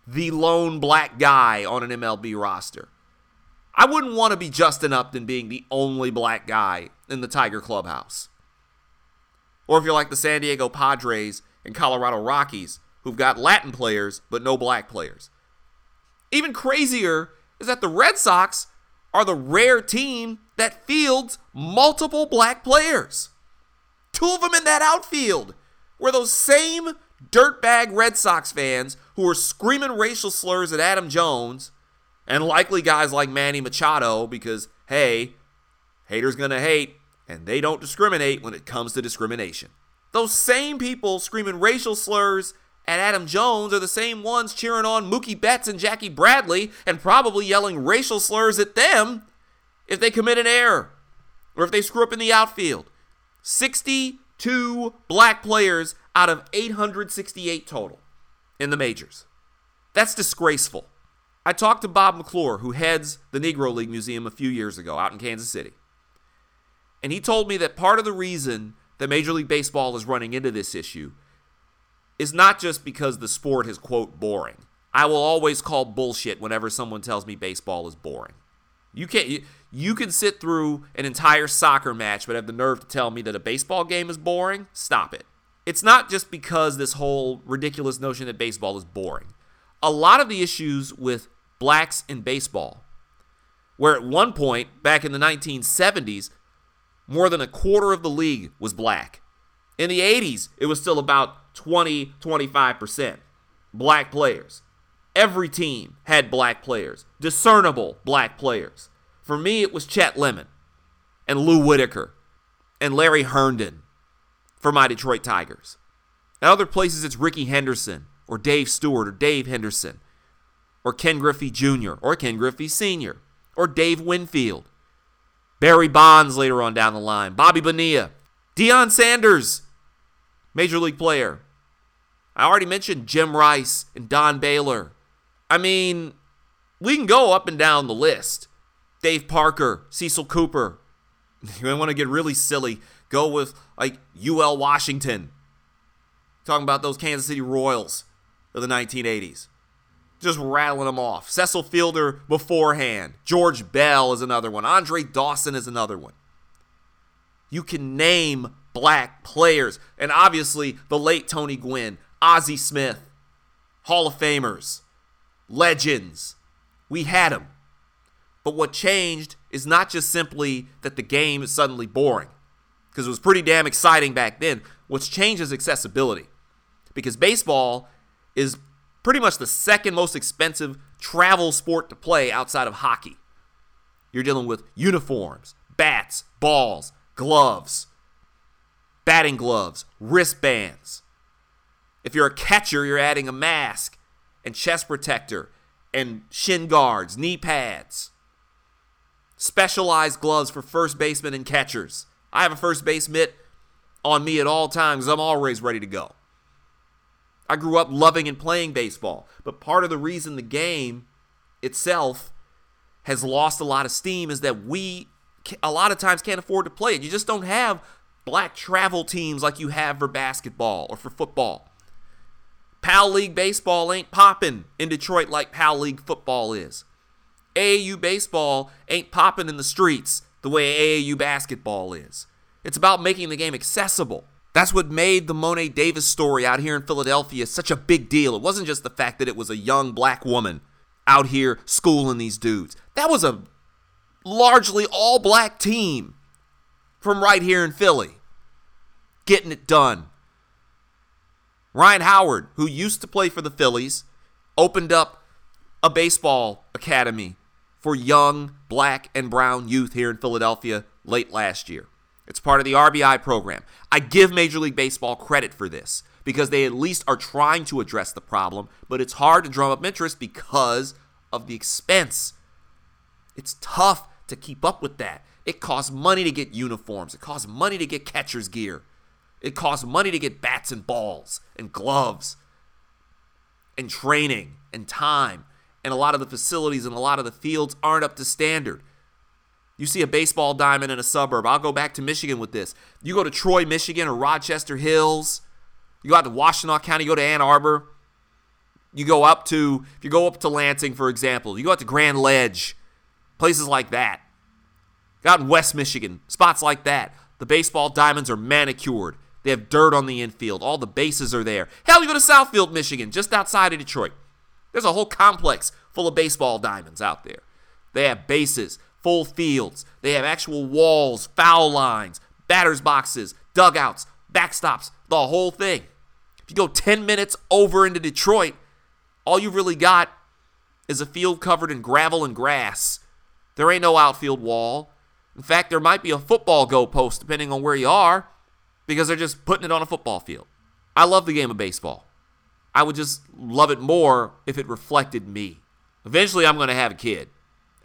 the lone black guy on an MLB roster. I wouldn't want to be Justin Upton being the only black guy in the Tiger clubhouse. Or if you're like the San Diego Padres and Colorado Rockies, who've got Latin players but no black players. Even crazier is that the Red Sox are the rare team that fields multiple black players. Two of them in that outfield were those same dirtbag Red Sox fans who were screaming racial slurs at Adam Jones and likely guys like Manny Machado because, hey, haters gonna hate, and they don't discriminate when it comes to discrimination. Those same people screaming racial slurs at Adam Jones are the same ones cheering on Mookie Betts and Jackie Bradley and probably yelling racial slurs at them if they commit an error or if they screw up in the outfield. 62 black players out of 868 total in the majors. That's disgraceful. I talked to Bob McClure, who heads the Negro League Museum a few years ago out in Kansas City. And he told me that part of the reason that Major League Baseball is running into this issue is not just because the sport is, quote, boring. I will always call bullshit whenever someone tells me baseball is boring. You can't you, you can sit through an entire soccer match but have the nerve to tell me that a baseball game is boring? Stop it. It's not just because this whole ridiculous notion that baseball is boring. A lot of the issues with blacks in baseball, where at one point back in the 1970s, more than a quarter of the league was black. In the 80s, it was still about 20, 25% black players. Every team had black players, discernible black players. For me, it was Chet Lemon and Lou Whitaker and Larry Herndon for my Detroit Tigers. At other places, it's Rickey Henderson or Dave Stewart or Dave Henderson or Ken Griffey Jr. or Ken Griffey Sr. or Dave Winfield. Barry Bonds later on down the line. Bobby Bonilla. Deion Sanders, major league player. I already mentioned Jim Rice and Don Baylor. I mean, we can go up and down the list. Dave Parker, Cecil Cooper. You want to get really silly, go with like UL Washington. Talking about those Kansas City Royals of the 1980s. Just rattling them off. Cecil Fielder beforehand. George Bell is another one. Andre Dawson is another one. You can name black players. And obviously, the late Tony Gwynn, Ozzie Smith, Hall of Famers, legends. We had them. But what changed is not just simply that the game is suddenly boring, because it was pretty damn exciting back then. What's changed is accessibility. Because baseball is pretty much the second most expensive travel sport to play outside of hockey. You're dealing with uniforms, bats, balls, gloves, batting gloves, wristbands. If you're a catcher, you're adding a mask and chest protector and shin guards, knee pads. Specialized gloves for first basemen and catchers. I have a first base mitt on me at all times. I'm always ready to go. I grew up loving and playing baseball, but part of the reason the game itself has lost a lot of steam is that we a lot of times can't afford to play it. You just don't have black travel teams like you have for basketball or for football. Pal League baseball ain't popping in Detroit like Pal League football is. AAU baseball ain't popping in the streets the way AAU basketball is. It's about making the game accessible. That's what made the Mo'ne Davis story out here in Philadelphia such a big deal. It wasn't just the fact that it was a young black woman out here schooling these dudes. That was a largely all black team from right here in Philly getting it done. Ryan Howard, who used to play for the Phillies, opened up a baseball academy for young black and brown youth here in Philadelphia late last year. It's part of the RBI program. I give Major League Baseball credit for this because they at least are trying to address the problem, but it's hard to drum up interest because of the expense. It's tough to keep up with that. It costs money to get uniforms, it costs money to get catcher's gear, it costs money to get bats and balls and gloves and training and time. And a lot of the facilities and a lot of the fields aren't up to standard. You see a baseball diamond in a suburb. I'll go back to Michigan with this. You go to Troy, Michigan, or Rochester Hills. You go out to Washtenaw County. You go to Ann Arbor. You go up to, if you go up to Lansing, for example, you go out to Grand Ledge, places like that. Out in West Michigan, spots like that. The baseball diamonds are manicured. They have dirt on the infield. All the bases are there. Hell, you go to Southfield, Michigan, just outside of Detroit. There's a whole complex full of baseball diamonds out there. They have bases, full fields. They have actual walls, foul lines, batters boxes, dugouts, backstops, the whole thing. If you go 10 minutes over into Detroit, all you really got is a field covered in gravel and grass. There ain't no outfield wall. In fact, there might be a football goalpost depending on where you are because they're just putting it on a football field. I love the game of baseball. I would just love it more if it reflected me. Eventually, I'm going to have a kid.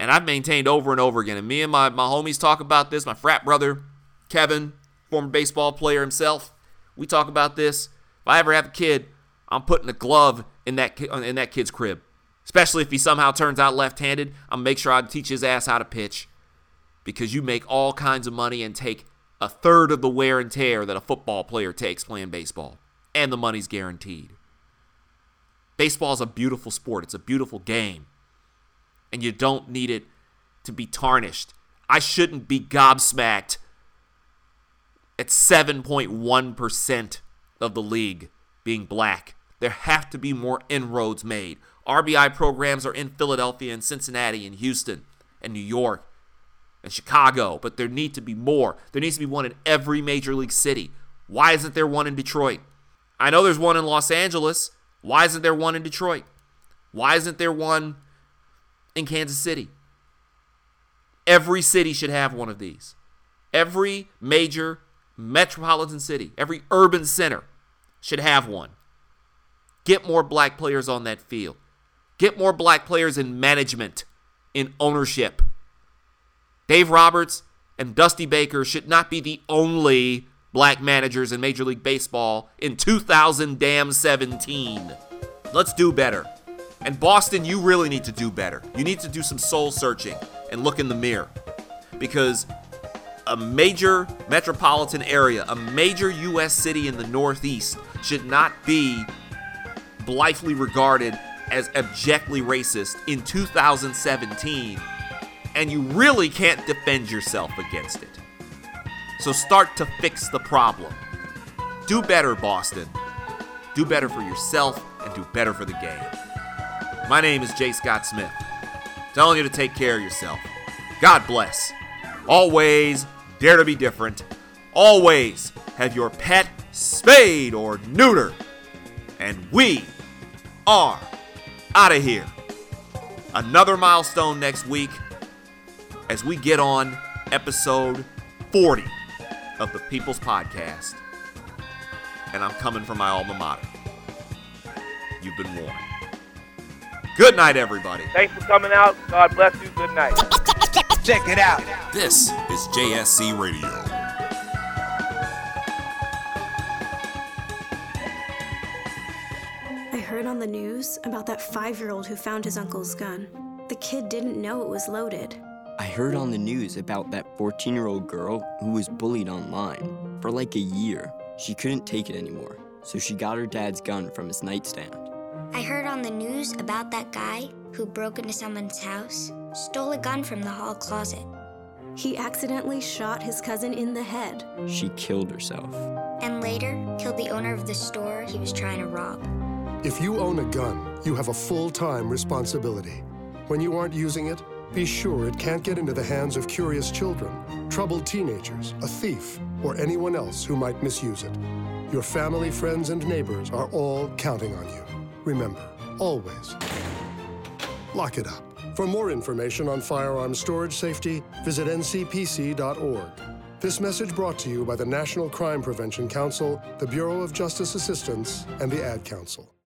And I've maintained over and over again. And me and my, my homies talk about this. My frat brother, Kevin, former baseball player himself, we talk about this. If I ever have a kid, I'm putting a glove in that in that kid's crib. Especially if he somehow turns out left-handed, I'll make sure I teach his ass how to pitch because you make all kinds of money and take a third of the wear and tear that a football player takes playing baseball, and the money's guaranteed. Baseball is a beautiful sport, it's a beautiful game, and you don't need it to be tarnished. I shouldn't be gobsmacked at 7.1% of the league being black. There have to be more inroads made. RBI programs are in Philadelphia and Cincinnati and Houston and New York and Chicago, but there need to be more. There needs to be one in every major league city. Why isn't there one in Detroit? I know there's one in Los Angeles. Why isn't there one in Detroit? Why isn't there one in Kansas City? Every city should have one of these. Every major metropolitan city, every urban center should have one. Get more black players on that field. Get more black players in management, in ownership. Dave Roberts and Dusty Baker should not be the only black managers in Major League Baseball in 2017. Let's do better. And Boston, you really need to do better. You need to do some soul searching and look in the mirror. Because a major metropolitan area, a major U.S. city in the Northeast, should not be blithely regarded as abjectly racist in 2017 and you really can't defend yourself against it. So start to fix the problem. Do better, Boston. Do better for yourself and do better for the game. My name is Jay Scott Smith, telling you to take care of yourself. God bless. Always dare to be different. Always have your pet spayed or neutered. And we are out of here. Another milestone next week as we get on episode 40 of the People's Podcast. And I'm coming from my alma mater. You've been warned. Good night, everybody. Thanks for coming out. God bless you. Good night. Check it out. This is JSC Radio. I heard on the news about that five year old who found his uncle's gun. The kid didn't know it was loaded. I heard on the news about that 14 year old girl who was bullied online. For like a year, she couldn't take it anymore, so she got her dad's gun from his nightstand. I heard on the news about that guy who broke into someone's house, stole a gun from the hall closet, He accidentally shot his cousin in the head. She killed herself. and later killed the owner of the store he was trying to rob. If you own a gun, you have a full time responsibility. When you aren't using it, be sure it can't get into the hands of curious children, troubled teenagers, a thief, or anyone else who might misuse it. Your family, friends, and neighbors are all counting on you. Remember, always lock it up. For more information on firearm storage safety, visit ncpc.org. This message brought to you by the National Crime Prevention Council, the Bureau of Justice Assistance, and the Ad Council.